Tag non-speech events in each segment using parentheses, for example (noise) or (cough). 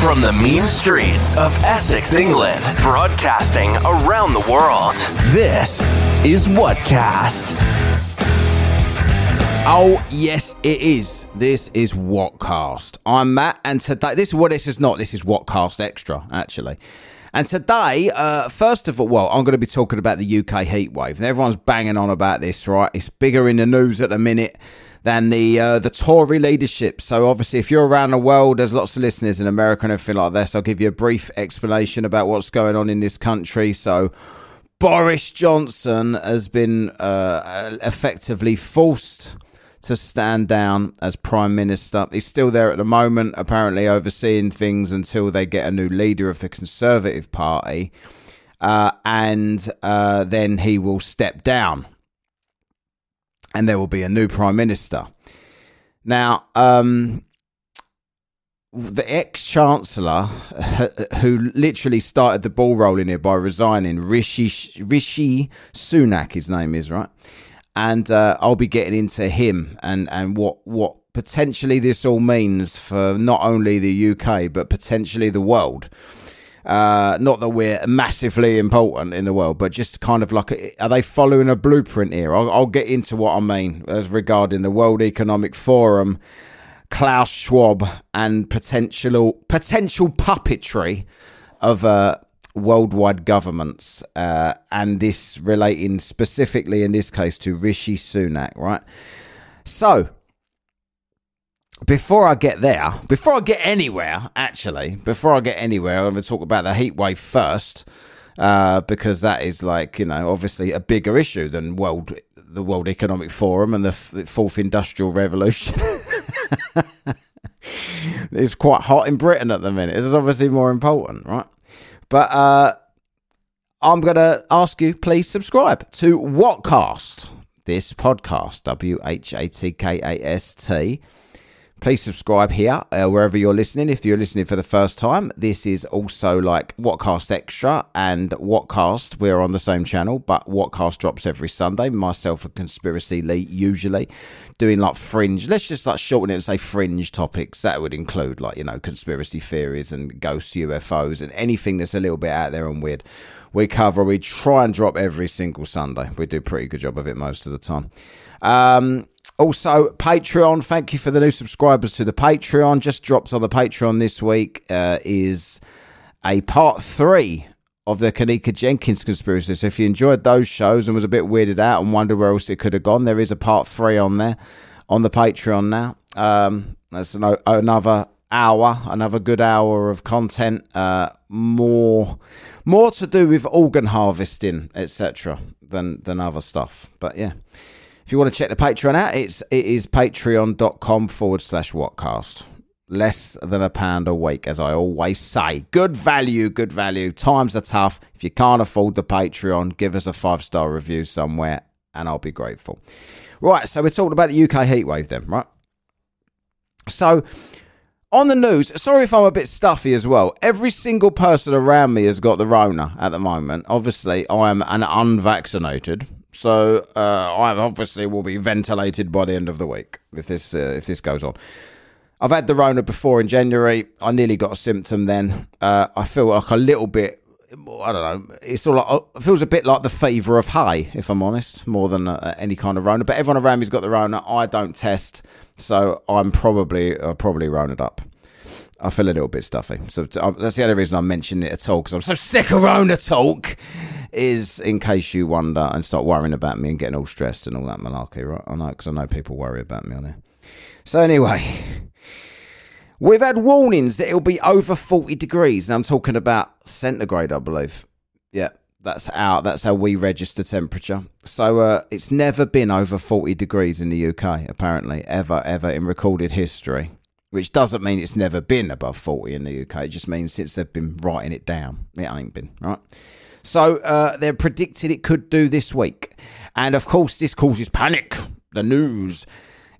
From the mean streets of Essex, England, broadcasting around the world, this is Whatkast. Oh, yes, it is. This is Whatkast. I'm Matt, and today, this is what this is not. This is Whatkast Extra, actually. And today, uh, first of all, well, I'm going to be talking about the UK heatwave. And everyone's banging on about this, right? It's bigger in the news at the minute than the uh, the Tory leadership. So obviously, if you're around the world, there's lots of listeners in America and everything like this. I'll give you a brief explanation about what's going on in this country. So. Boris Johnson has been uh, effectively forced to stand down as Prime Minister. He's still there at the moment, apparently overseeing things until they get a new leader of the Conservative Party. Uh, and uh, then he will step down. And there will be a new Prime Minister. Now, um, the ex Chancellor, (laughs) who literally started the ball rolling here by resigning, Rishi, Rishi Sunak, his name is, right? and uh, I'll be getting into him and and what what potentially this all means for not only the UK but potentially the world. Uh, not that we're massively important in the world, but just kind of like, are they following a blueprint here? I'll, I'll get into what I mean as regarding the World Economic Forum, Klaus Schwab, and potential potential puppetry of uh, worldwide governments, uh, and this relating specifically in this case to Rishi Sunak, right? So, before I get there, before I get anywhere, actually, before I get anywhere, I'm going to talk about the heat wave first, uh, because that is like you know obviously a bigger issue than world the World Economic Forum and the, fourth industrial revolution. (laughs) it's quite hot in Britain at the minute. This is obviously more important, right? But uh, I'm going to ask you, please subscribe to Whatkast, this podcast, W H A T K A S T. Please subscribe here, uh, wherever you're listening. If you're listening for the first time, this is also like Whatkast Extra and Whatkast. We're on the same channel, but Whatkast drops every Sunday. Myself and Conspiracy Lee usually doing like fringe. Let's just like shorten it and say fringe topics. That would include like you know conspiracy theories and ghosts, UFOs and anything that's a little bit out there and weird. We cover. We try and drop every single Sunday. We do a pretty good job of it most of the time. Um, also, Patreon. Thank you for the new subscribers to the Patreon. Just dropped on the Patreon this week uh, is a part three of the Kenneka Jenkins conspiracy. So if you enjoyed those shows and was a bit weirded out and wonder where else it could have gone, there is a part three on there on the Patreon now. Um, that's an, another hour, another good hour of content. Uh, more, more to do with organ harvesting, etc., than than other stuff. But yeah. If you want to check the Patreon out, it's it is patreon.com forward slash whatkast. Less than a pound a week, as I always say. Good value, good value. Times are tough. If you can't afford the Patreon, give us a five star review somewhere and I'll be grateful. Right, so we're talking about the UK heatwave then, right? So on the news, sorry if I'm a bit stuffy as well. Every single person around me has got the Rona at the moment. Obviously, I am an unvaccinated, so uh, I obviously will be ventilated by the end of the week if this uh, if this goes on. I've had the Rona before in January. I nearly got a symptom then. Uh, I feel like a little bit. I don't know. It's all like, it feels a bit like the fever of hay, if I'm honest, more than uh, any kind of Rona. But everyone around me's got the Rona. I don't test, so I'm probably probably Rona'd up. I feel a little bit stuffy. So uh, that's the only reason I'm mentioning it at all because I'm so sick of Rona talk. Is in case you wonder and start worrying about me and getting all stressed and all that malarkey, right? I know because I know people worry about me on there. So anyway, we've had warnings that it'll be over 40 degrees. And I'm talking about centigrade, I believe. Yeah, that's our that's how we register temperature. So uh, it's never been over 40 degrees in the UK, apparently, ever, ever in recorded history which doesn't mean it's never been above 40 in the UK. It just means since they've been writing it down, it ain't been, right? So uh, they're predicted it could do this week. And of course, this causes panic. The news.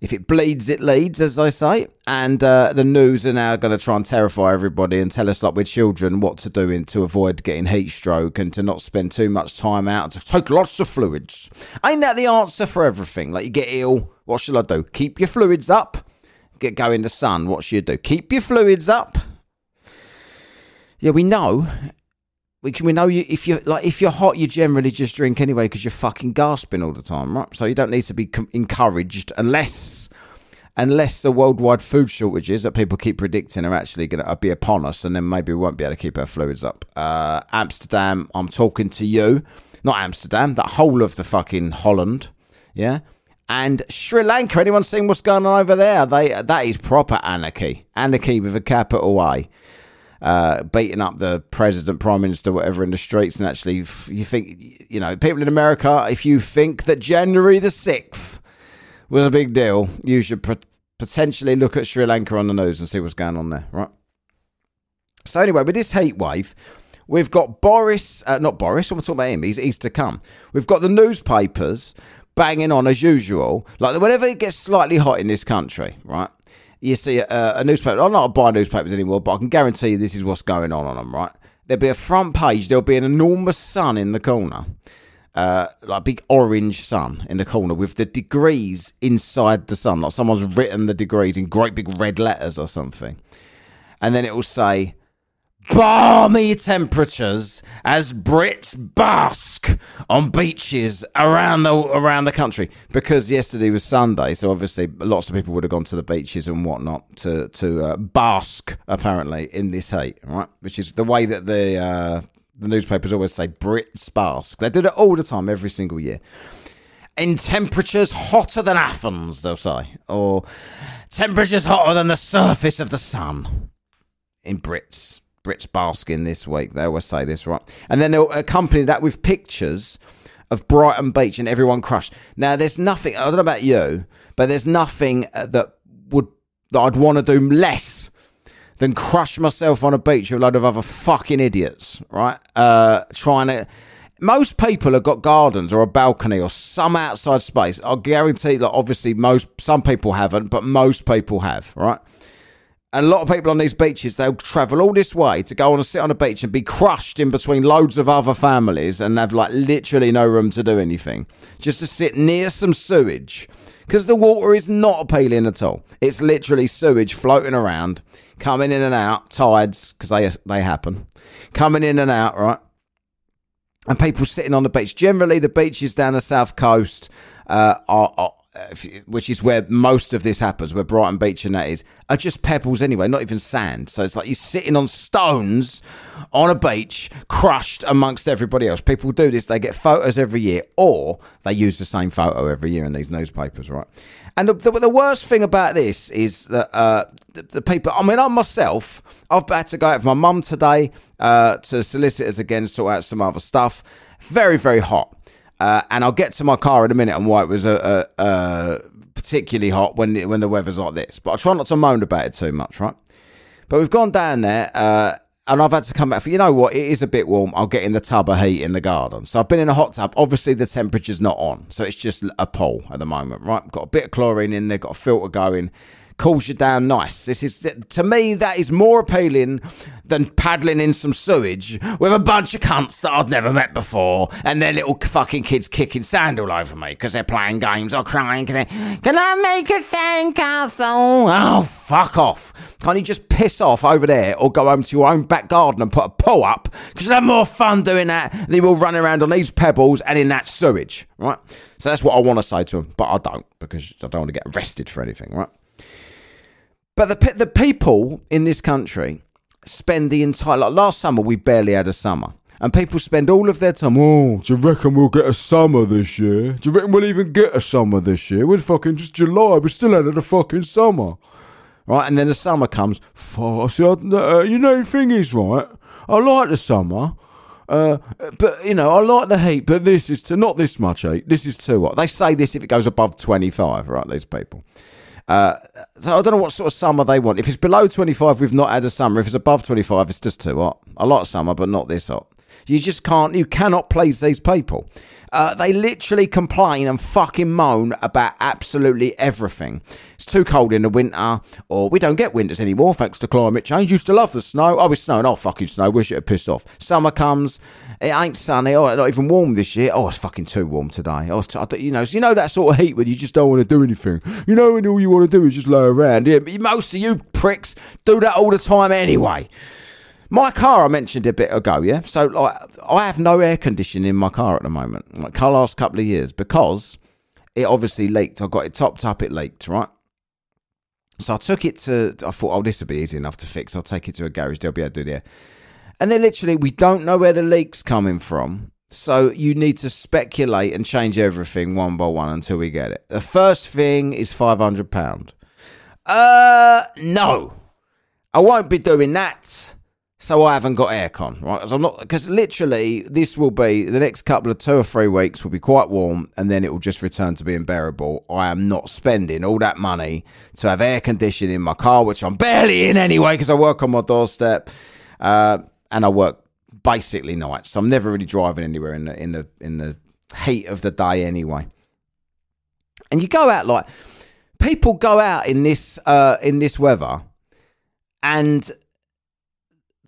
If it bleeds, it leads, as I say. And uh, the news are now going to try and terrify everybody and tell us, like we're children, what to do in, to avoid getting heat stroke and to not spend too much time out, to take lots of fluids. Ain't that the answer for everything? Like you get ill, what shall I do? Keep your fluids up get go in the sun, what should you do? Keep your fluids up. Yeah, we know. We can, we know you if you're like if you're hot, you generally just drink anyway because you're fucking gasping all the time, right? So you don't need to be com- encouraged unless unless the worldwide food shortages that people keep predicting are actually going to be upon us, and then maybe we won't be able to keep our fluids up. Uh, Amsterdam, I'm talking to you, not Amsterdam, that whole of the fucking Holland, yeah. And Sri Lanka, anyone seen what's going on over there? They that is proper anarchy, anarchy with a capital A uh, beating up the president, prime minister, whatever in the streets. And actually, you think, you know, people in America, if you think that January the 6th was a big deal, you should potentially look at Sri Lanka on the news and see what's going on there, right? So, anyway, with this heat wave, we've got Boris, uh, not Boris, I'm talking about him, he's, he's to come. We've got the newspapers banging on as usual. Like, whenever it gets slightly hot in this country, right? you see a, a newspaper. I'm not buy newspapers anymore, but I can guarantee you this is what's going on on them, right? There'll be a front page. There'll be an enormous sun in the corner, uh, like a big orange sun in the corner with the degrees inside the sun. Like someone's written the degrees in great big red letters or something. And then it will say balmy temperatures as Brits bask on beaches around the around the country. Because yesterday was Sunday, so obviously lots of people would have gone to the beaches and whatnot to to uh, bask apparently in this heat, right? Which is the way that the uh, the newspapers always say Brits bask. They do it all the time, every single year. In temperatures hotter than Athens, they'll say, or temperatures hotter than the surface of the sun. In Brits Brits basking this week. They always say this, right? And then they'll accompany that with pictures of Brighton Beach and everyone crushed. Now, there's nothing. I don't know about you, but there's nothing uh, that would that I'd want to do less than crush myself on a beach with a load of other fucking idiots, right? Uh, trying to. Most people have got gardens or a balcony or some outside space. I guarantee that obviously most some people haven't, but most people have, right? And a lot of people on these beaches, they'll travel all this way to go on and sit on a beach and be crushed in between loads of other families and have like literally no room to do anything. Just to sit near some sewage. Because the water is not appealing at all. It's literally sewage floating around, coming in and out, tides, because they, they happen, coming in and out, right? And people sitting on the beach. Generally, the beaches down the south coast uh, are, are which is where most of this happens, where Brighton Beach and that is, are just pebbles anyway, not even sand. So it's like you're sitting on stones on a beach, crushed amongst everybody else. People do this, they get photos every year, or they use the same photo every year in these newspapers, right? And the, the, the worst thing about this is that uh, the, the, people, I mean, I myself, I've had to go out with my mum today uh, to solicitors again, sort out some other stuff. Very, very hot. Uh, and I'll get to my car in a minute and why it was a, a, a particularly hot when the, when the weather's like this. But I try not to moan about it too much, right? But we've gone down there, uh, and I've had to come back for. You know what? It is a bit warm. I'll get in the tub of heat in the garden. So I've been in a hot tub. Obviously, the temperature's not on, so it's just a pool at the moment, right? Got a bit of chlorine in there, got a filter going cools you down nice. This is to me that is more appealing than paddling in some sewage with a bunch of cunts that I've never met before, and their little fucking kids kicking sand all over me because they're playing games or crying. Can, can I make a sandcastle? Oh, fuck off! Can't you just piss off over there or go home to your own back garden and put a pull up? Because you have more fun doing that than you will running around on these pebbles and in that sewage, right? So that's what I want to say to them, but I don't because I don't want to get arrested for anything, right? But the the people in this country spend the entire like last summer we barely had a summer. And people spend all of their time, oh, do you reckon we'll get a summer this year? Do you reckon we'll even get a summer this year? We're fucking just July, We're still had a fucking summer. Right, and then the summer comes, see, uh, you know, the thing is, right, I like the summer, uh, but you know, I like the heat, but this is too, not this much heat. This is too hot. They say this if it goes above 25, right, these people. Uh, so I don't know what sort of summer they want. If it's below 25, we've not had a summer. If it's above 25, it's just too hot. A lot of summer, but not this hot. You just can't, you cannot please these people. Uh, they literally complain and fucking moan about absolutely everything. It's too cold in the winter, or we don't get winters anymore thanks to climate change. Used to love the snow. Oh, it's snowing. Oh, fucking snow. Wish it had pissed off. Summer comes. It ain't sunny. Oh, not even warm this year. Oh, it's fucking too warm today. Oh, you know, so you know that sort of heat when you just don't want to do anything. You know, when all you want to do is just lay around. Yeah, most of you pricks do that all the time anyway. My car, I mentioned a bit ago, yeah. So like, I have no air conditioning in my car at the moment. Like, car last couple of years because it obviously leaked. I got it topped up. It leaked, right? So I took it to. I thought, oh, this will be easy enough to fix. I'll take it to a garage. They'll be able to do it. And then literally, we don't know where the leak's coming from. So you need to speculate and change everything one by one until we get it. The first thing is five hundred pound. Uh, no, I won't be doing that so I haven't got aircon, right? Because I'm not because literally this will be the next couple of two or three weeks will be quite warm, and then it will just return to being bearable. I am not spending all that money to have air conditioning in my car, which I'm barely in anyway because I work on my doorstep, uh, and I work basically nights, so I'm never really driving anywhere in the in the in the heat of the day anyway. And you go out like people go out in this uh, in this weather, and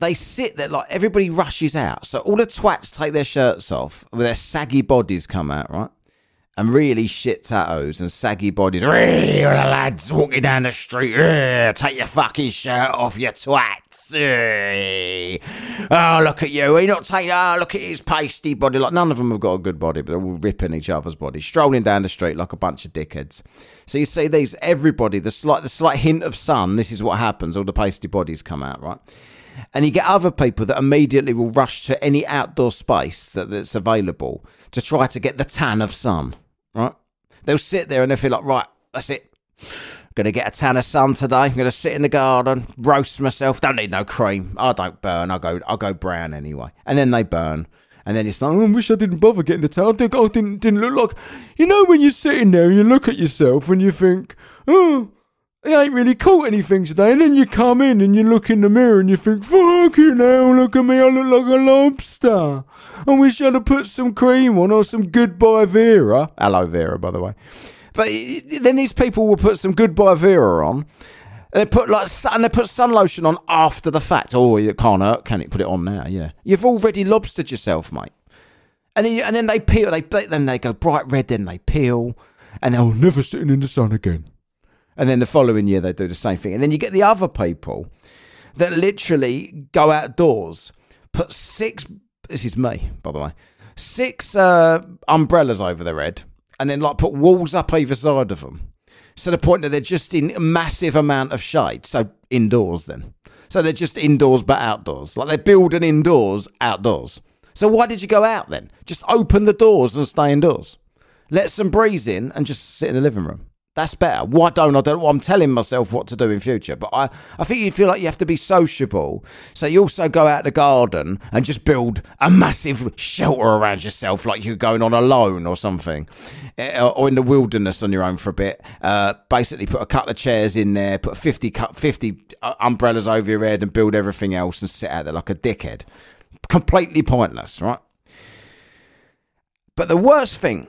they sit there like everybody rushes out. So all the twats take their shirts off, with their saggy bodies come out, right? And really shit tattoos and saggy bodies. Hey, the lads walking down the street. Hey, take your fucking shirt off, you twats. Hey. Oh, look at you. He not taking. Oh, look at his pasty body. Like none of them have got a good body, but they're all ripping each other's bodies, strolling down the street like a bunch of dickheads. So you see these everybody. The slight, the slight hint of sun. This is what happens. All the pasty bodies come out, right? And you get other people that immediately will rush to any outdoor space that, that's available to try to get the tan of sun, right? They'll sit there and they'll feel like, right, that's it. I'm Gonna get a tan of sun today. I'm gonna sit in the garden, roast myself. Don't need no cream. I don't burn. I go, I go brown anyway. And then they burn. And then it's like, oh, I wish I didn't bother getting the tan. I think I didn't, didn't look like, you know, when you're sitting there and you look at yourself and you think, oh, I ain't really caught anything today. And then you come in and you look in the mirror and you think, fucking hell, look at me, I look like a lobster. I wish I'd have put some cream on or some goodbye Vera. Aloe Vera, by the way. But then these people will put some goodbye Vera on. And they put like and they put sun lotion on after the fact. Oh, it can't hurt, can it? Put it on now, yeah. You've already lobstered yourself, mate. And then, and then they peel. They then they go bright red. Then they peel, and they'll never sitting in the sun again. And then the following year they do the same thing. And then you get the other people that literally go outdoors, put six, this is me, by the way, six uh, umbrellas over their head, and then like put walls up either side of them. So the point that they're just in a massive amount of shade. So indoors then. So they're just indoors but outdoors. Like they're building indoors, outdoors. So why did you go out then? Just open the doors and stay indoors. Let some breeze in and just sit in the living room. That's better. Why don't I? Don't, I'm telling myself what to do in future, but I, I think you feel like you have to be sociable. So you also go out the garden and just build a massive shelter around yourself, like you're going on alone or something, uh, or in the wilderness on your own for a bit. Uh, basically, put a couple of chairs in there, put 50, 50 uh, umbrellas over your head, and build everything else, and sit out there like a dickhead. Completely pointless, right? But the worst thing,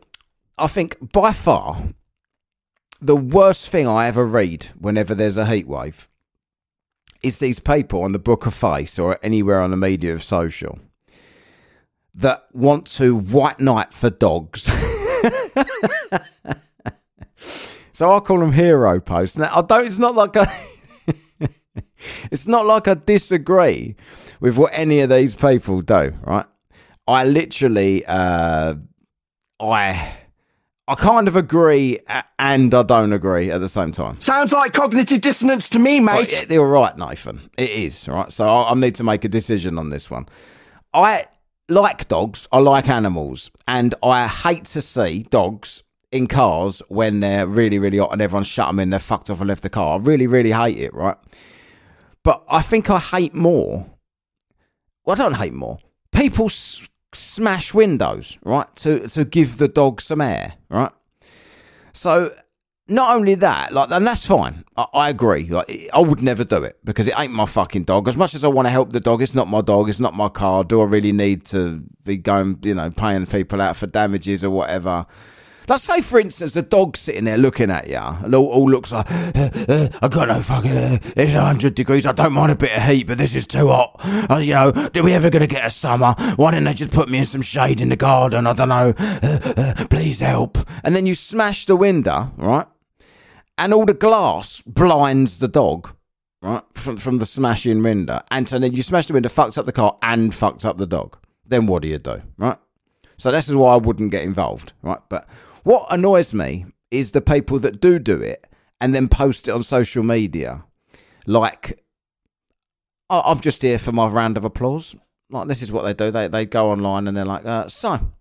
I think, by far the worst thing I ever read whenever there's a heat wave is these people on the Book of Face or anywhere on the media of social that want to white knight for dogs. (laughs) so I call them hero posts. Now I don't. It's not like I. (laughs) it's not like I disagree with what any of these people do. Right? I literally. Uh, I I kind of agree and I don't agree at the same time. Sounds like cognitive dissonance to me, mate. You're right, Nathan. It is, right? So I, I need to make a decision on this one. I like dogs, I like animals, and I hate to see dogs in cars when they're really, really hot and everyone's shut them in, they're fucked off and left the car. I really, really hate it, right? But I think I hate more. Well, I don't hate more. People smash windows, right, to to give the dog some air, right? So not only that, like, and that's fine. I, I, agree. Like, I would never do it because it ain't my fucking dog. As much as I want to help the dog, it's not my dog. It's not my car. Do I really need to be going, you know, paying people out for damages or whatever? Like, say, for instance, the dog sitting there looking at you, and all, all looks like, uh, uh, I got no fucking, uh, it's 100 degrees, I don't mind a bit of heat, but this is too hot. Uh, you know, are we ever going to get a summer? Why didn't they just put me in some shade in the garden? I don't know. Uh, uh, please help. And then you smash the window, right? And all the glass blinds the dog, right, from, from the smashing window. And so then you smash the window, fucks up the car, and fucks up the dog. Then what do you do, right? So this is why I wouldn't get involved, right? But what annoys me is the people that do do it and then post it on social media. Like, "Oh, I'm just here for my round of applause. Like, this is what they do. They, they go online and they're like, uh, so,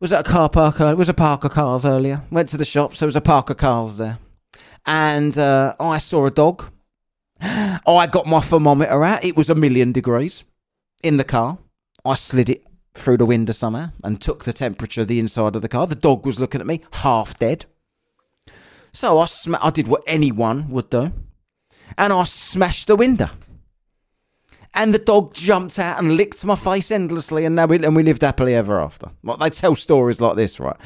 was that a car park. Uh, was a park of cars earlier. Went to the shops. There was a park of cars there, and uh, I saw a dog. (gasps) I got my thermometer out. It was a million degrees in the car. I slid it through the window somehow and took the temperature of the inside of the car. The dog was looking at me, half dead. So I sm- I did what anyone would do, and I smashed the window. And the dog jumped out and licked my face endlessly, and now we, and we lived happily ever after. Like they tell stories like this, right?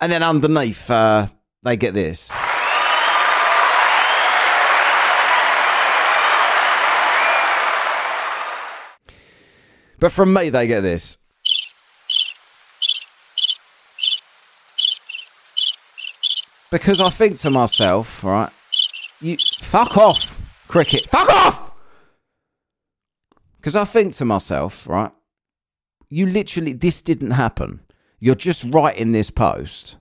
And then underneath, uh, they get this. But from me, they get this. Because I think to myself, right, you fuck off, cricket, fuck off. Because I think to myself, right, you literally, this didn't happen. You're just writing this post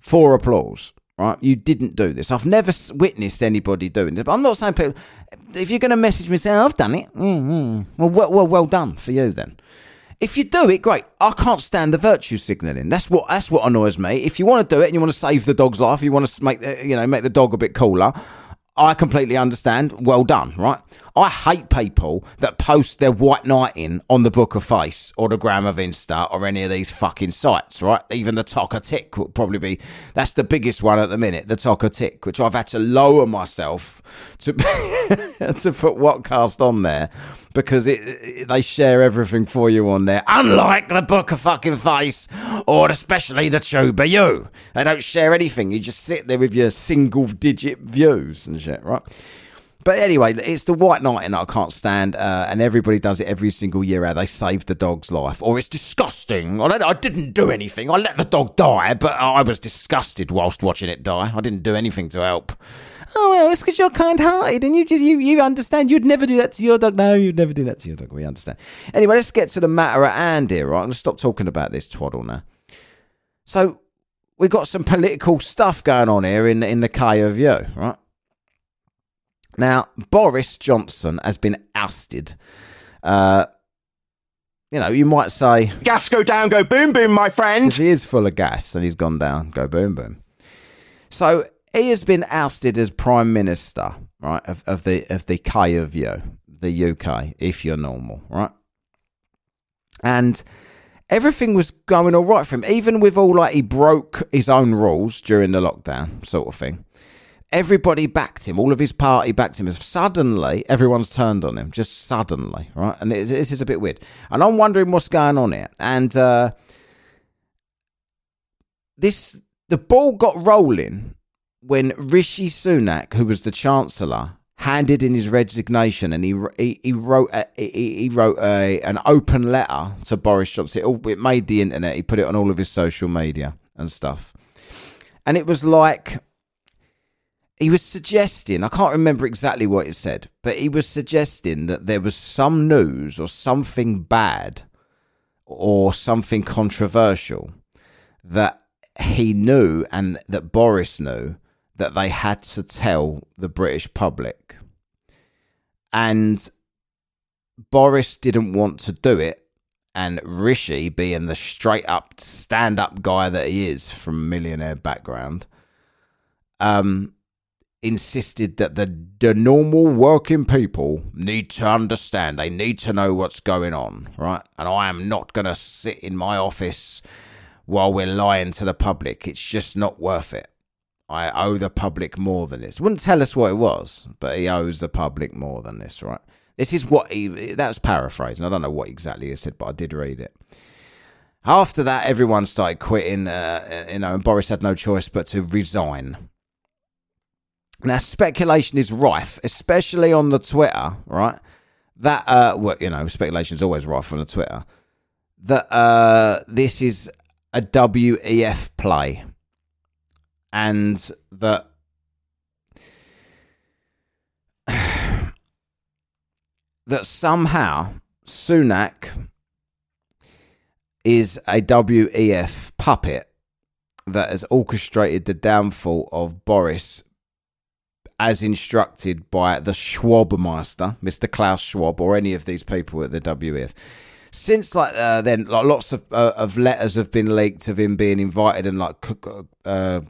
for applause, right? You didn't do this. I've never witnessed anybody doing this. But I'm not saying people, if you're going to message me saying, I've done it, mm, mm, well, well, well, well done for you then. If you do it, great. I can't stand the virtue signalling. That's what that's what annoys me. If you want to do it and you want to save the dog's life, you want to make the, you know make the dog a bit cooler. I completely understand. Well done, right? I hate people that post their white knight in on the Book of Face or the Gram of Insta or any of these fucking sites, right? Even the Tocker Tick would probably be that's the biggest one at the minute, the Tocker Tick, which I've had to lower myself to (laughs) to put Whatkast on there because it, it- they share everything for you on there. Unlike the Book of fucking Face or especially the Tuber You, they don't share anything. You just sit there with your single digit views and shit, right? But anyway, it's the white knight and I can't stand, uh, and everybody does it every single year. How they saved the dog's life, or it's disgusting. I, I didn't do anything. I let the dog die, but I was disgusted whilst watching it die. I didn't do anything to help. Oh well, it's because you're kind-hearted and you just you you understand. You'd never do that to your dog. No, you'd never do that to your dog. We understand. Anyway, let's get to the matter at hand here. Right, I'm gonna stop talking about this twaddle now. So we've got some political stuff going on here in in the K of you, right? Now, Boris Johnson has been ousted. Uh, you know, you might say Gas go down, go boom boom, my friend. he is full of gas and he's gone down, go boom boom. So he has been ousted as prime minister, right, of, of the of the K of you, the UK, if you're normal, right? And everything was going all right for him, even with all like he broke his own rules during the lockdown, sort of thing. Everybody backed him. All of his party backed him. Suddenly, everyone's turned on him. Just suddenly, right? And it, this is a bit weird. And I'm wondering what's going on here. And uh, this the ball got rolling when Rishi Sunak, who was the chancellor, handed in his resignation, and he he, he wrote a, he, he wrote a an open letter to Boris Johnson. It, it made the internet. He put it on all of his social media and stuff, and it was like he was suggesting. I can't remember exactly what it said, but he was suggesting that there was some news or something bad or something controversial that he knew and that Boris knew that they had to tell the British public. And Boris didn't want to do it. And Rishi, being the straight up, stand up guy that he is from millionaire background, um, insisted that the, the normal working people need to understand. They need to know what's going on, right? And I am not going to sit in my office while we're lying to the public. It's just not worth it. I owe the public more than this. Wouldn't tell us what it was, but he owes the public more than this, right? This is what he. That was paraphrasing. I don't know what exactly he said, but I did read it. After that, everyone started quitting, uh, you know, and Boris had no choice but to resign. Now, speculation is rife, especially on the Twitter, right? That, uh, well, you know, speculation is always rife on the Twitter. That uh, this is a WEF play, and that (sighs) that somehow Sunak is a WEF puppet that has orchestrated the downfall of Boris as instructed by the Schwabmeister, Mr. Klaus Schwab, or any of these people at the WEF. Since like uh, then, like lots of uh, of letters have been leaked of him being invited and like uh,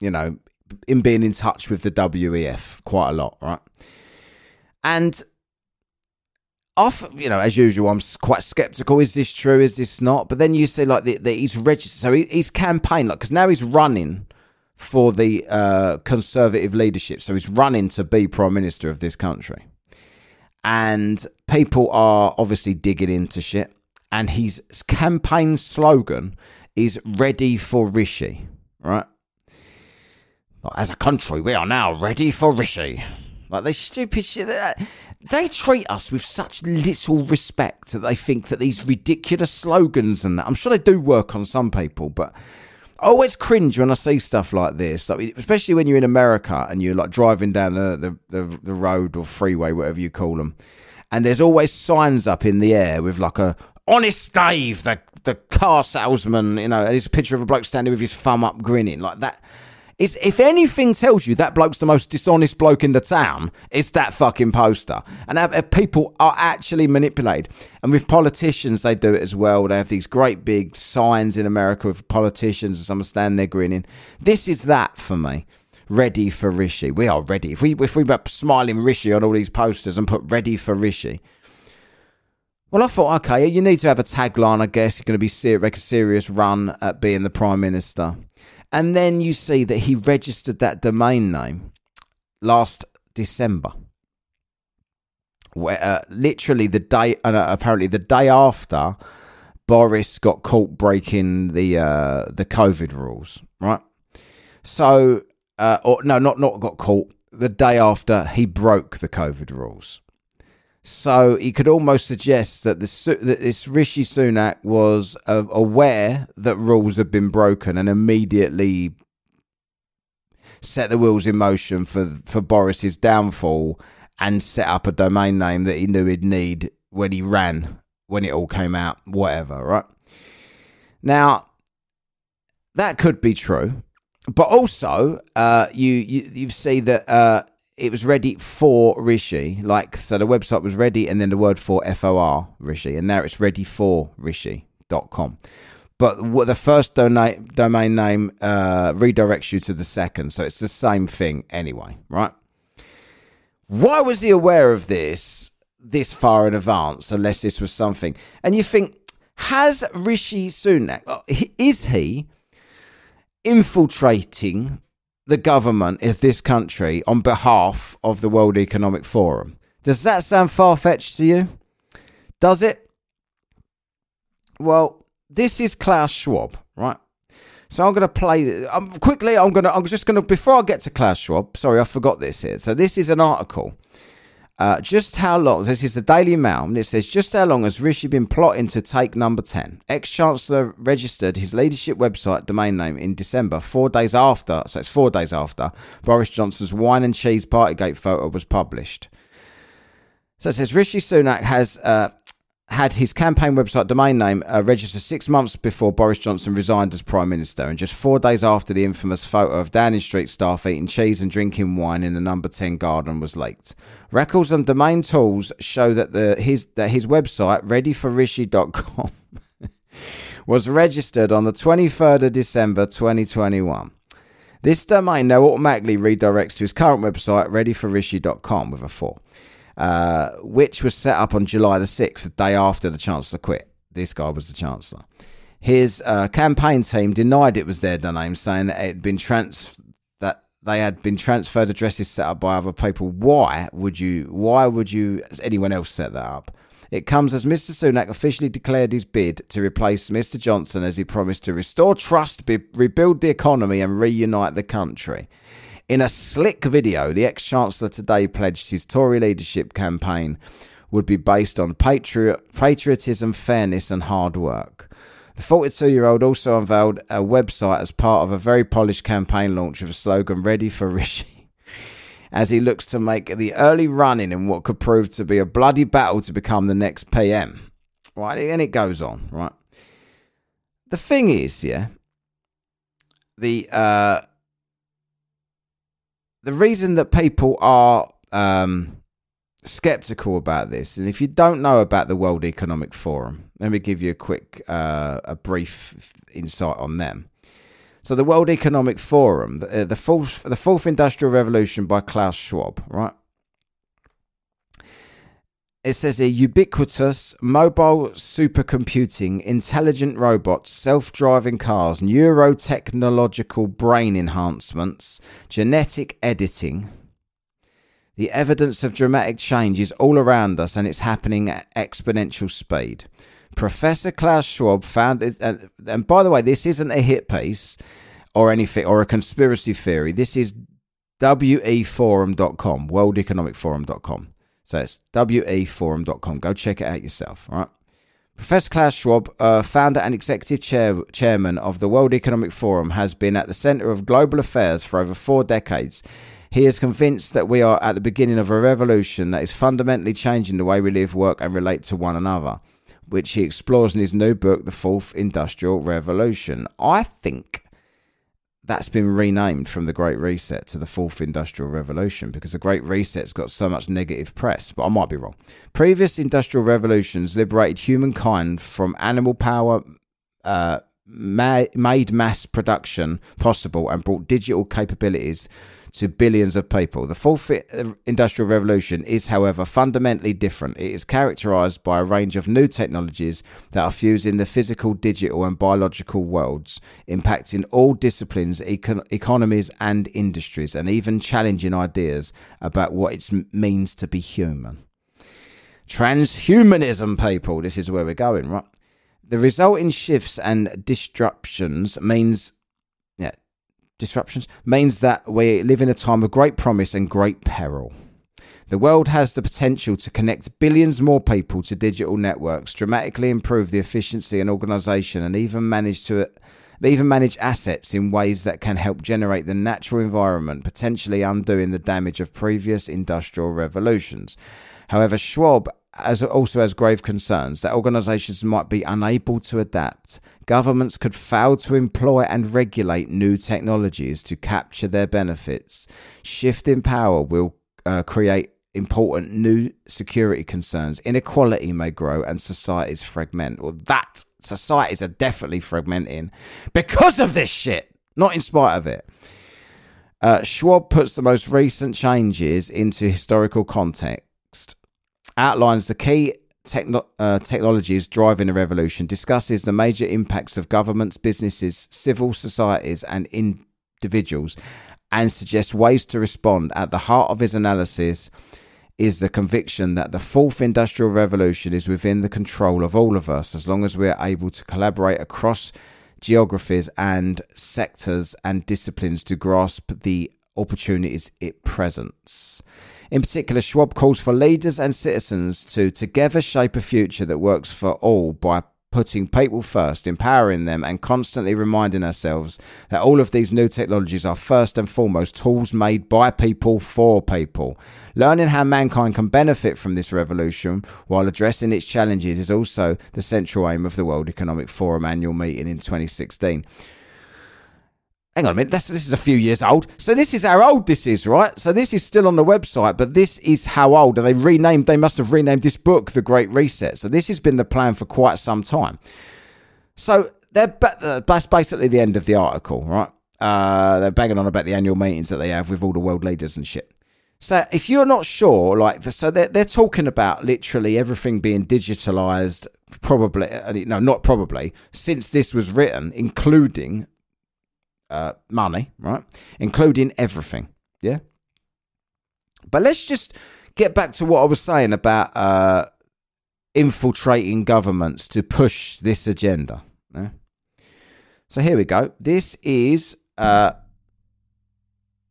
you know him being in touch with the WEF quite a lot, right? And off, you know, as usual, I'm quite skeptical. Is this true? Is this not? But then you say like that he's registered, so he, he's campaign like because now he's running for the uh, conservative leadership. So he's running to be prime minister of this country, and people are obviously digging into shit. And his campaign slogan is "Ready for Rishi," right? As a country, we are now ready for Rishi. Like they stupid shit. They treat us with such little respect that they think that these ridiculous slogans and that. I'm sure they do work on some people, but Oh, I always cringe when I see stuff like this, like, especially when you're in America and you're like driving down the, the, the, the road or freeway, whatever you call them, and there's always signs up in the air with like a honest Dave, the the car salesman, you know, and it's a picture of a bloke standing with his thumb up, grinning like that. If anything tells you that bloke's the most dishonest bloke in the town, it's that fucking poster. And people are actually manipulated. And with politicians, they do it as well. They have these great big signs in America with politicians, and someone standing there grinning. This is that for me. Ready for Rishi. We are ready. If we if we smiling Rishi on all these posters and put ready for Rishi, well, I thought, okay, you need to have a tagline. I guess you're going to be make a serious run at being the prime minister. And then you see that he registered that domain name last December. Where uh, literally the day, uh, apparently the day after Boris got caught breaking the uh, the COVID rules, right? So, uh, or no, not not got caught. The day after he broke the COVID rules, so he could almost suggest that, this, that this Rishi Sunak was uh, aware that rules had been broken and immediately set the wheels in motion for for Boris's downfall and set up a domain name that he knew he'd need when he ran when it all came out whatever right? Now that could be true but also uh, you, you you see that uh, it was ready for Rishi. Like, so the website was ready and then the word for F O R Rishi. And now it's ready for Rishi.com. But what the first domain, domain name uh, redirects you to the second. So it's the same thing anyway, right? Why was he aware of this this far in advance, unless this was something? And you think, has Rishi Sunak, uh, is he infiltrating the government of this country on behalf of the World Economic Forum. Does that sound far fetched to you? Does it? Well, this is Klaus Schwab, right? So I'm going to play um, quickly. I'm going to. I'm just going to. Before I get to Klaus Schwab, sorry, I forgot this here. So this is an article uh, just how long, this is the Daily Mail, and it says, just how long has Rishi been plotting to take number 10? Ex Chancellor registered his leadership website domain name in December, four days after, so it's four days after, Boris Johnson's wine and cheese Partygate photo was published. So it says Rishi Sunak has uh, had his campaign website domain name uh, registered six months before Boris Johnson resigned as Prime Minister, and just four days after the infamous photo of Downing Street staff eating cheese and drinking wine in the number 10 garden was leaked. Records on domain tools show that, the, his, that his website, readyforrishi.com, (laughs) was registered on the 23rd of December 2021. This domain now automatically redirects to his current website, readyforrishi.com with a 4. Uh, which was set up on July the 6th, the day after the Chancellor quit. This guy was the Chancellor. His uh, campaign team denied it was their domain, saying that it had been trans that they had been transferred addresses set up by other people. Why would you? Why would you? Anyone else set that up? It comes as Mr. Sunak officially declared his bid to replace Mr. Johnson as he promised to restore trust, be, rebuild the economy, and reunite the country. In a slick video, the ex Chancellor today pledged his Tory leadership campaign would be based on patriot, patriotism, fairness, and hard work. The 42 year old also unveiled a website as part of a very polished campaign launch with a slogan Ready for Rishi. (laughs) as he looks to make the early running in what could prove to be a bloody battle to become the next PM. Right, and it goes on, right? The thing is, yeah, the uh, the reason that people are um, skeptical about this, and if you don't know about the World Economic Forum, let me give you a quick, uh, a brief insight on them. So, the World Economic Forum, the, uh, the fourth, the fourth Industrial Revolution by Klaus Schwab, right? It says a ubiquitous mobile supercomputing, intelligent robots, self driving cars, neurotechnological brain enhancements, genetic editing. The evidence of dramatic change is all around us and it's happening at exponential speed. Professor Klaus Schwab found, and, and by the way, this isn't a hit piece or anything or a conspiracy theory. This is weforum.com, World Economic Forum.com. So it's weforum.com. Go check it out yourself. All right. Professor Klaus Schwab, uh, founder and executive chair, chairman of the World Economic Forum, has been at the center of global affairs for over four decades. He is convinced that we are at the beginning of a revolution that is fundamentally changing the way we live, work, and relate to one another, which he explores in his new book, The Fourth Industrial Revolution. I think that's been renamed from the Great Reset to the Fourth Industrial Revolution because the Great Reset's got so much negative press, but I might be wrong. Previous industrial revolutions liberated humankind from animal power, uh, ma- made mass production possible, and brought digital capabilities to billions of people. The fourth uh, industrial revolution is, however, fundamentally different. It is characterized by a range of new technologies that are fusing the physical, digital, and biological worlds, impacting all disciplines, econ- economies, and industries, and even challenging ideas about what it means to be human. Transhumanism, people, this is where we're going, right? The resulting shifts and disruptions means yeah, disruptions means that we live in a time of great promise and great peril. The world has the potential to connect billions more people to digital networks, dramatically improve the efficiency and organization, and even manage to even manage assets in ways that can help generate the natural environment, potentially undoing the damage of previous industrial revolutions. However, Schwab as also has grave concerns that organizations might be unable to adapt. Governments could fail to employ and regulate new technologies to capture their benefits. Shift in power will uh, create important new security concerns. Inequality may grow and societies fragment. Well, that societies are definitely fragmenting because of this shit, not in spite of it. Uh, Schwab puts the most recent changes into historical context outlines the key techno- uh, technologies driving the revolution, discusses the major impacts of governments, businesses, civil societies, and individuals, and suggests ways to respond. At the heart of his analysis is the conviction that the fourth industrial revolution is within the control of all of us as long as we are able to collaborate across geographies and sectors and disciplines to grasp the opportunities it presents. In particular, Schwab calls for leaders and citizens to together shape a future that works for all by putting people first, empowering them, and constantly reminding ourselves that all of these new technologies are first and foremost tools made by people for people. Learning how mankind can benefit from this revolution while addressing its challenges is also the central aim of the World Economic Forum annual meeting in 2016 hang on a minute, this is a few years old. So this is how old this is, right? So this is still on the website, but this is how old. And they renamed, they must have renamed this book The Great Reset. So this has been the plan for quite some time. So they're, uh, that's basically the end of the article, right? Uh, they're banging on about the annual meetings that they have with all the world leaders and shit. So if you're not sure, like, so they're, they're talking about literally everything being digitalized, probably, uh, no, not probably, since this was written, including uh, money, right? Including everything. Yeah. But let's just get back to what I was saying about uh, infiltrating governments to push this agenda. Yeah? So here we go. This is uh,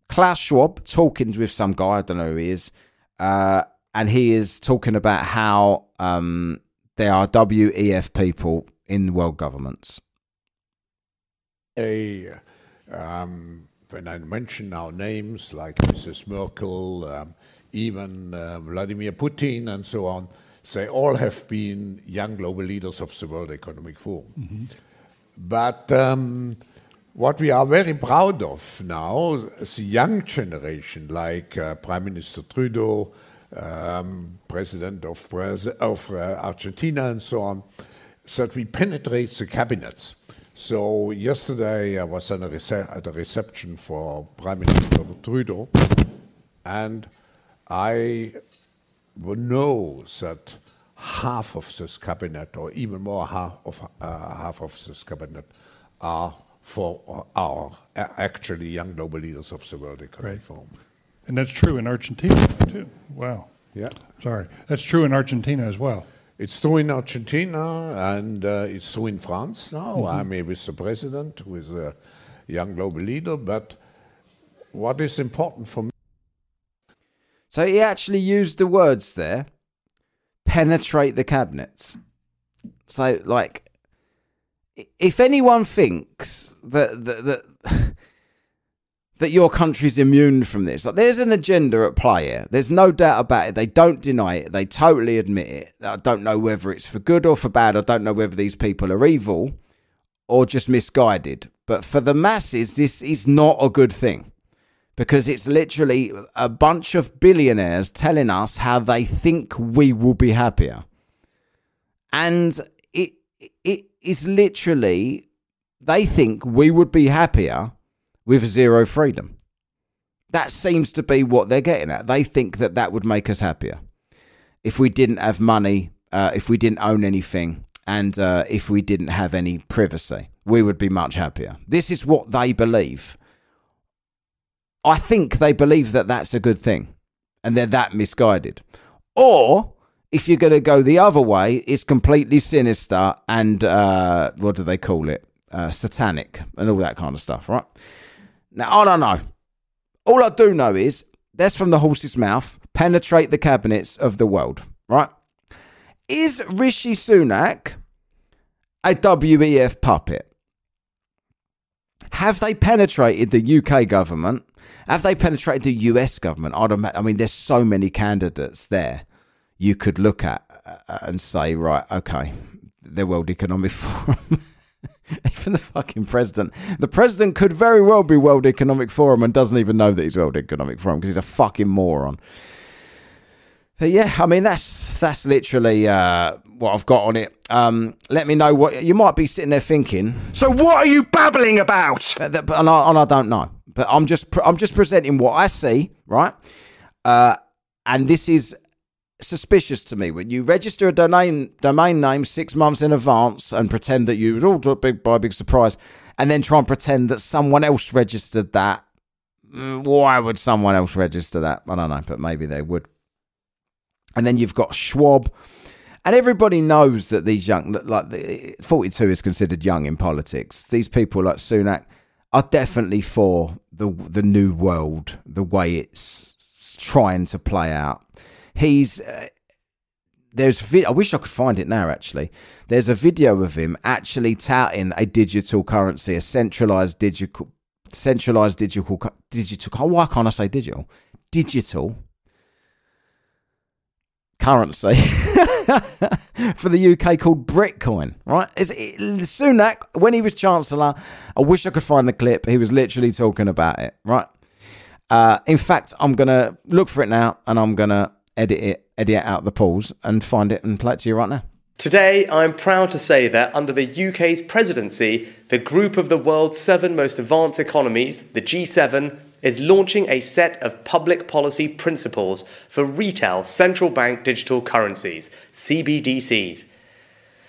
Klaus Schwab talking with some guy. I don't know who he is. Uh, and he is talking about how um, there are WEF people in world governments. Um, when I mention now names like Mrs. Merkel, um, even uh, Vladimir Putin, and so on, they all have been young global leaders of the World Economic Forum. Mm-hmm. But um, what we are very proud of now, is the young generation, like uh, Prime Minister Trudeau, um, President of, of uh, Argentina, and so on, that we penetrate the cabinets. So yesterday I was at a, rece- at a reception for Prime Minister Trudeau, and I know that half of this cabinet, or even more half of uh, half of this cabinet, are for our actually young global leaders of the World Economic right. Forum. And that's true in Argentina too. Wow. Yeah. Sorry, that's true in Argentina as well. It's true in Argentina and uh, it's true in France now. Mm-hmm. I'm here with the president, who is a young global leader. But what is important for me? So he actually used the words there penetrate the cabinets. So, like, if anyone thinks that that that, (laughs) that your country's immune from this, like, there's an agenda at play here. There's no doubt about it. They don't deny it. They totally admit it. I don't know whether it's for good or for bad. I don't know whether these people are evil or just misguided. But for the masses, this is not a good thing because it's literally a bunch of billionaires telling us how they think we will be happier. And it it is literally they think we would be happier with zero freedom. That seems to be what they're getting at. They think that that would make us happier if we didn't have money, uh, if we didn't own anything, and uh, if we didn't have any privacy. We would be much happier. This is what they believe. I think they believe that that's a good thing and they're that misguided. Or if you're going to go the other way, it's completely sinister and uh, what do they call it? Uh, satanic and all that kind of stuff, right? Now, I don't know. All I do know is that's from the horse's mouth penetrate the cabinets of the world, right? Is Rishi Sunak a WEF puppet? Have they penetrated the UK government have they penetrated the US government? I mean, there's so many candidates there you could look at uh, and say, right, okay, the World Economic (laughs) Forum. (laughs) even the fucking president. The president could very well be World Economic Forum and doesn't even know that he's World Economic Forum because he's a fucking moron. But yeah, I mean that's that's literally uh, what I've got on it. Um, let me know what you might be sitting there thinking. So what are you babbling about? But, and, I, and I don't know but I'm just I'm just presenting what I see, right? Uh, and this is suspicious to me when you register a domain domain name six months in advance and pretend that you was all big by big surprise, and then try and pretend that someone else registered that. Mm, why would someone else register that? I don't know, but maybe they would. And then you've got Schwab. And everybody knows that these young, like 42 is considered young in politics. These people like Sunak, are definitely for the the new world, the way it's trying to play out. He's uh, there's vi- I wish I could find it now. Actually, there's a video of him actually touting a digital currency, a centralized digital, centralized digital, digital. Why can't I say digital? Digital currency (laughs) for the UK called Britcoin, right? It, Sunak, when he was Chancellor, I wish I could find the clip. He was literally talking about it, right? Uh, in fact, I'm going to look for it now and I'm going to edit it, edit out the pause and find it and play it to you right now. Today, I'm proud to say that under the UK's presidency, the group of the world's seven most advanced economies, the G7, is launching a set of public policy principles for retail central bank digital currencies, CBDCs.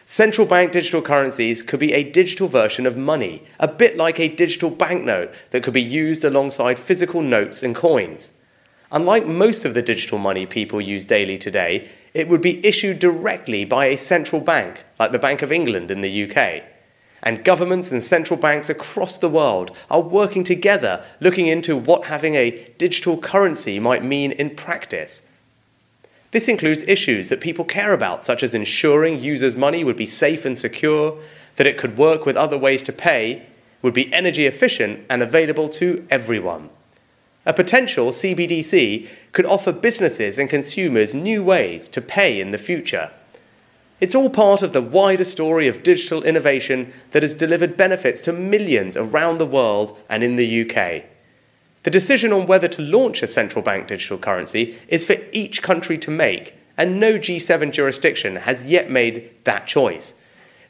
Central bank digital currencies could be a digital version of money, a bit like a digital banknote that could be used alongside physical notes and coins. Unlike most of the digital money people use daily today, it would be issued directly by a central bank, like the Bank of England in the UK and governments and central banks across the world are working together looking into what having a digital currency might mean in practice. This includes issues that people care about, such as ensuring users' money would be safe and secure, that it could work with other ways to pay, would be energy efficient and available to everyone. A potential CBDC could offer businesses and consumers new ways to pay in the future. It's all part of the wider story of digital innovation that has delivered benefits to millions around the world and in the UK. The decision on whether to launch a central bank digital currency is for each country to make, and no G7 jurisdiction has yet made that choice.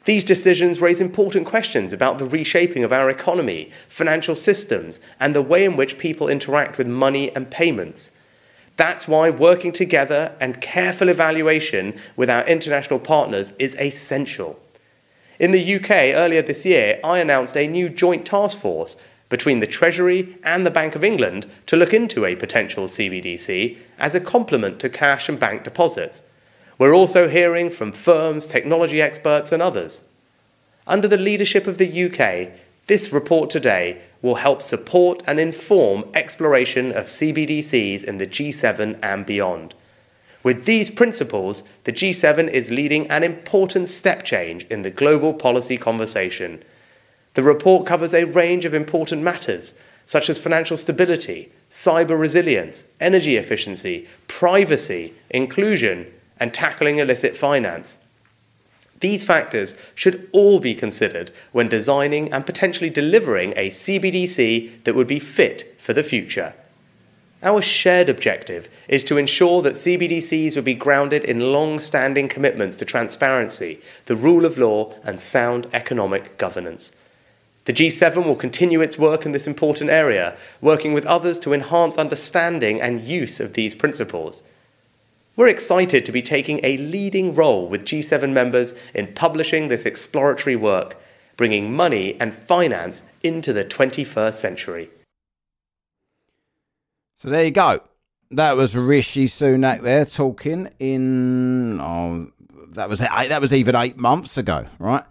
These decisions raise important questions about the reshaping of our economy, financial systems, and the way in which people interact with money and payments. That's why working together and careful evaluation with our international partners is essential. In the UK earlier this year, I announced a new joint task force between the Treasury and the Bank of England to look into a potential CBDC as a complement to cash and bank deposits. We're also hearing from firms, technology experts, and others. Under the leadership of the UK, this report today will help support and inform exploration of CBDCs in the G7 and beyond. With these principles, the G7 is leading an important step change in the global policy conversation. The report covers a range of important matters, such as financial stability, cyber resilience, energy efficiency, privacy, inclusion, and tackling illicit finance. These factors should all be considered when designing and potentially delivering a CBDC that would be fit for the future. Our shared objective is to ensure that CBDCs would be grounded in long standing commitments to transparency, the rule of law, and sound economic governance. The G7 will continue its work in this important area, working with others to enhance understanding and use of these principles. We're excited to be taking a leading role with G7 members in publishing this exploratory work, bringing money and finance into the 21st century. So there you go. That was Rishi Sunak there talking in oh, that was that was even eight months ago, right?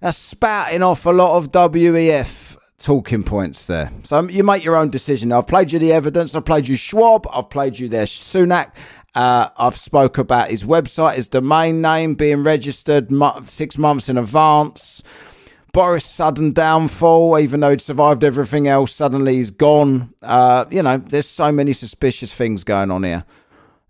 That's spouting off a lot of WEF talking points there. So you make your own decision. I've played you the evidence. I've played you Schwab. I've played you there Sunak. Uh, I've spoke about his website, his domain name being registered six months in advance. Boris' sudden downfall, even though he'd survived everything else, suddenly he's gone. Uh, you know, there's so many suspicious things going on here.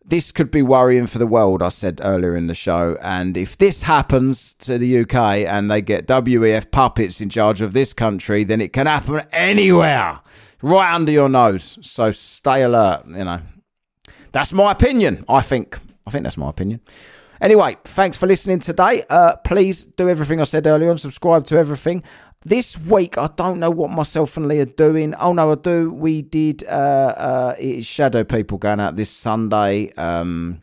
This could be worrying for the world, I said earlier in the show. And if this happens to the UK and they get WEF puppets in charge of this country, then it can happen anywhere, right under your nose. So stay alert, you know. That's my opinion. I think. I think that's my opinion. Anyway, thanks for listening today. Uh, please do everything I said earlier on. Subscribe to everything. This week, I don't know what myself and Lee are doing. Oh no, I do. We did uh, uh, it's Shadow People going out this Sunday. Um,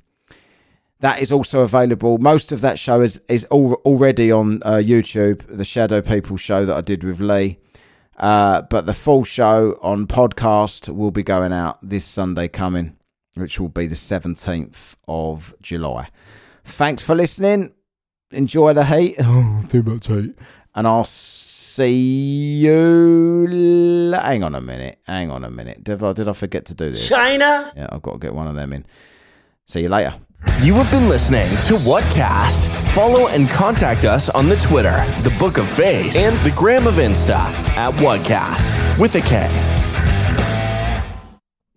that is also available. Most of that show is is al- already on uh, YouTube. The Shadow People show that I did with Lee. Uh, but the full show on podcast will be going out this Sunday coming which will be the 17th of July. Thanks for listening. Enjoy the heat. (laughs) Oh, too much heat. And I'll see you. Hang on a minute. Hang on a minute. Did I, did I forget to do this? China? Yeah, I've got to get one of them in. See you later. You have been listening to Whatkast. Follow and contact us on the Twitter, the Book of Face, and the Gram of Insta at Whatkast with a K.